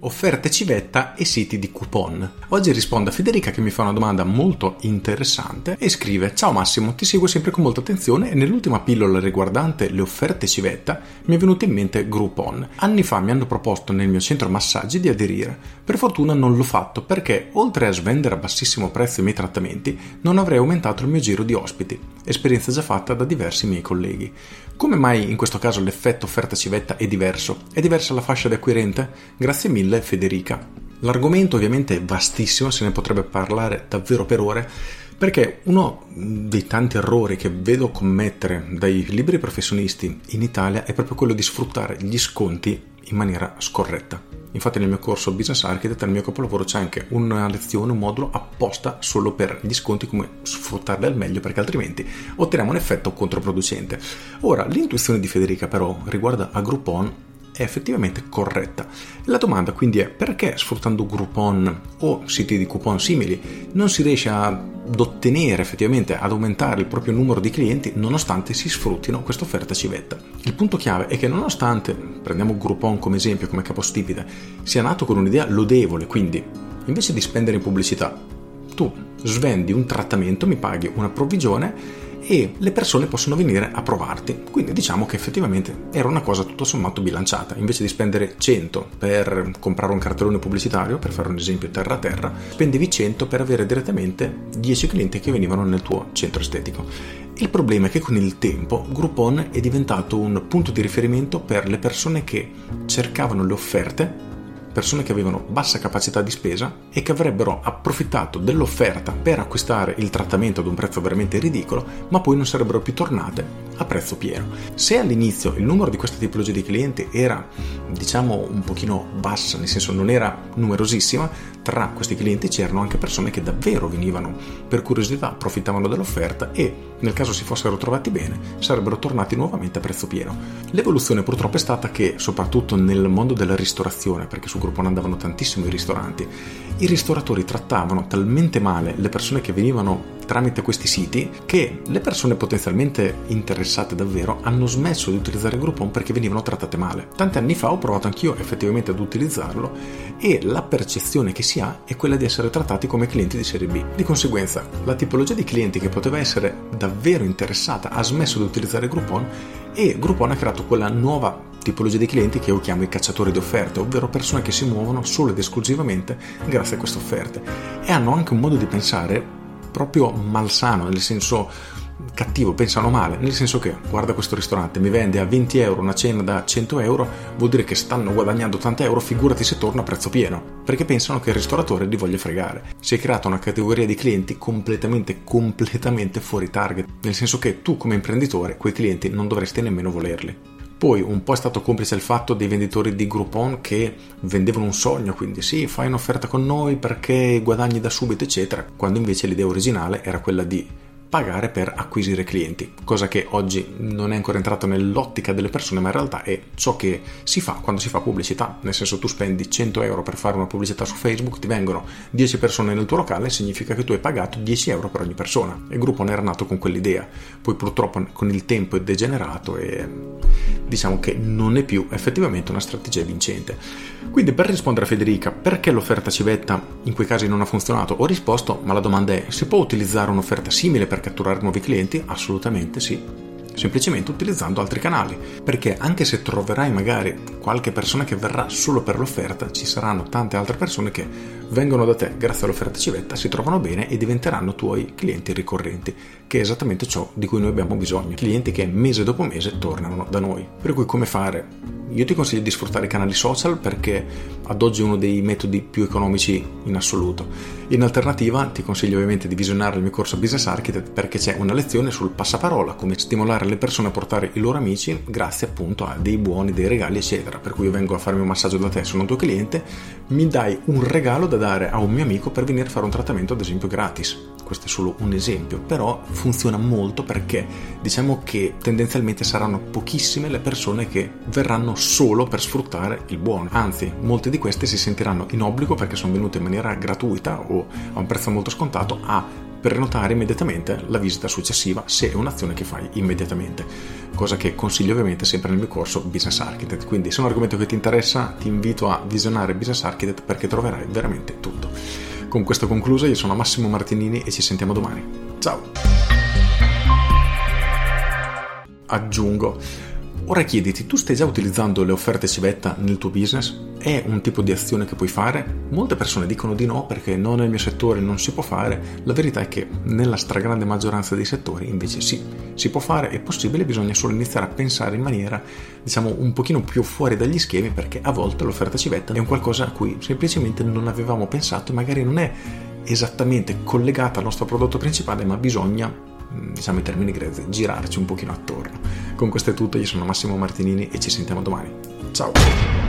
Offerte civetta e siti di coupon. Oggi rispondo a Federica che mi fa una domanda molto interessante e scrive Ciao Massimo, ti seguo sempre con molta attenzione e nell'ultima pillola riguardante le offerte civetta mi è venuto in mente Groupon. Anni fa mi hanno proposto nel mio centro massaggi di aderire. Per fortuna non l'ho fatto perché oltre a svendere a bassissimo prezzo i miei trattamenti non avrei aumentato il mio giro di ospiti, esperienza già fatta da diversi miei colleghi. Come mai in questo caso l'effetto offerta civetta è diverso? È diversa la fascia di acquirente? Grazie mille Federica. L'argomento ovviamente è vastissimo, se ne potrebbe parlare davvero per ore, perché uno dei tanti errori che vedo commettere dai liberi professionisti in Italia è proprio quello di sfruttare gli sconti in maniera scorretta. Infatti nel mio corso Business Architect, nel mio capolavoro c'è anche una lezione, un modulo apposta solo per gli sconti, come sfruttarli al meglio perché altrimenti otteniamo un effetto controproducente. Ora, l'intuizione di Federica però riguarda a Groupon è effettivamente corretta. La domanda quindi è perché sfruttando Groupon o siti di coupon simili non si riesce ad ottenere effettivamente ad aumentare il proprio numero di clienti nonostante si sfruttino questa offerta civetta. Il punto chiave è che nonostante, prendiamo Groupon come esempio, come capostipite, sia nato con un'idea lodevole, quindi invece di spendere in pubblicità, tu svendi un trattamento, mi paghi una provvigione e le persone possono venire a provarti. Quindi diciamo che effettivamente era una cosa tutto sommato bilanciata. Invece di spendere 100 per comprare un cartellone pubblicitario, per fare un esempio terra a terra, spendevi 100 per avere direttamente 10 clienti che venivano nel tuo centro estetico. Il problema è che con il tempo Groupon è diventato un punto di riferimento per le persone che cercavano le offerte persone che avevano bassa capacità di spesa e che avrebbero approfittato dell'offerta per acquistare il trattamento ad un prezzo veramente ridicolo, ma poi non sarebbero più tornate a prezzo pieno. Se all'inizio il numero di questa tipologia di clienti era, diciamo, un pochino bassa, nel senso non era numerosissima, tra questi clienti c'erano anche persone che davvero venivano per curiosità, approfittavano dell'offerta e, nel caso si fossero trovati bene, sarebbero tornati nuovamente a prezzo pieno. L'evoluzione purtroppo è stata che, soprattutto nel mondo della ristorazione, perché su Groupon andavano tantissimo i ristoranti, i ristoratori trattavano talmente male le persone che venivano tramite questi siti che le persone potenzialmente interessate davvero hanno smesso di utilizzare Groupon perché venivano trattate male. Tanti anni fa ho provato anch'io effettivamente ad utilizzarlo e la percezione che si ha è quella di essere trattati come clienti di serie B. Di conseguenza, la tipologia di clienti che poteva essere davvero interessata ha smesso di utilizzare Groupon e Groupon ha creato quella nuova tipologia di clienti che io chiamo i cacciatori di offerte, ovvero persone che si muovono solo ed esclusivamente grazie a queste offerte e hanno anche un modo di pensare proprio malsano, nel senso cattivo, pensano male, nel senso che guarda questo ristorante, mi vende a 20 euro una cena da 100 euro, vuol dire che stanno guadagnando 80 euro, figurati se torna a prezzo pieno, perché pensano che il ristoratore li voglia fregare. Si è creata una categoria di clienti completamente, completamente fuori target, nel senso che tu come imprenditore quei clienti non dovresti nemmeno volerli. Poi un po' è stato complice il fatto dei venditori di Groupon che vendevano un sogno, quindi sì, fai un'offerta con noi perché guadagni da subito, eccetera, quando invece l'idea originale era quella di pagare per acquisire clienti, cosa che oggi non è ancora entrata nell'ottica delle persone, ma in realtà è ciò che si fa quando si fa pubblicità, nel senso tu spendi 100 euro per fare una pubblicità su Facebook, ti vengono 10 persone nel tuo locale, significa che tu hai pagato 10 euro per ogni persona. Gruppo non era nato con quell'idea, poi purtroppo con il tempo è degenerato e diciamo che non è più effettivamente una strategia vincente. Quindi per rispondere a Federica, perché l'offerta civetta in quei casi non ha funzionato? Ho risposto, ma la domanda è, si può utilizzare un'offerta simile per catturare nuovi clienti? Assolutamente sì semplicemente utilizzando altri canali, perché anche se troverai magari qualche persona che verrà solo per l'offerta, ci saranno tante altre persone che vengono da te grazie all'offerta civetta, si trovano bene e diventeranno tuoi clienti ricorrenti, che è esattamente ciò di cui noi abbiamo bisogno, clienti che mese dopo mese tornano da noi. Per cui come fare? Io ti consiglio di sfruttare i canali social perché ad oggi è uno dei metodi più economici in assoluto. In alternativa ti consiglio ovviamente di visionare il mio corso Business Architect perché c'è una lezione sul passaparola, come stimolare le persone a portare i loro amici grazie appunto a dei buoni, dei regali eccetera. Per cui io vengo a farmi un massaggio da te, sono un tuo cliente, mi dai un regalo da dare a un mio amico per venire a fare un trattamento ad esempio gratis questo è solo un esempio, però funziona molto perché diciamo che tendenzialmente saranno pochissime le persone che verranno solo per sfruttare il buono, anzi molte di queste si sentiranno in obbligo perché sono venute in maniera gratuita o a un prezzo molto scontato a prenotare immediatamente la visita successiva se è un'azione che fai immediatamente, cosa che consiglio ovviamente sempre nel mio corso Business Architect. Quindi se è un argomento che ti interessa ti invito a visionare Business Architect perché troverai veramente tutto. Con questo concluso io sono Massimo Martinini e ci sentiamo domani. Ciao! Aggiungo Ora chiediti, tu stai già utilizzando le offerte civetta nel tuo business? È un tipo di azione che puoi fare? Molte persone dicono di no perché non nel mio settore non si può fare. La verità è che nella stragrande maggioranza dei settori invece sì, si può fare, è possibile, bisogna solo iniziare a pensare in maniera, diciamo, un pochino più fuori dagli schemi perché a volte l'offerta civetta è un qualcosa a cui semplicemente non avevamo pensato e magari non è esattamente collegata al nostro prodotto principale, ma bisogna diciamo in termini grezzi, girarci un pochino attorno. Con questo è tutto, io sono Massimo Martinini e ci sentiamo domani. Ciao!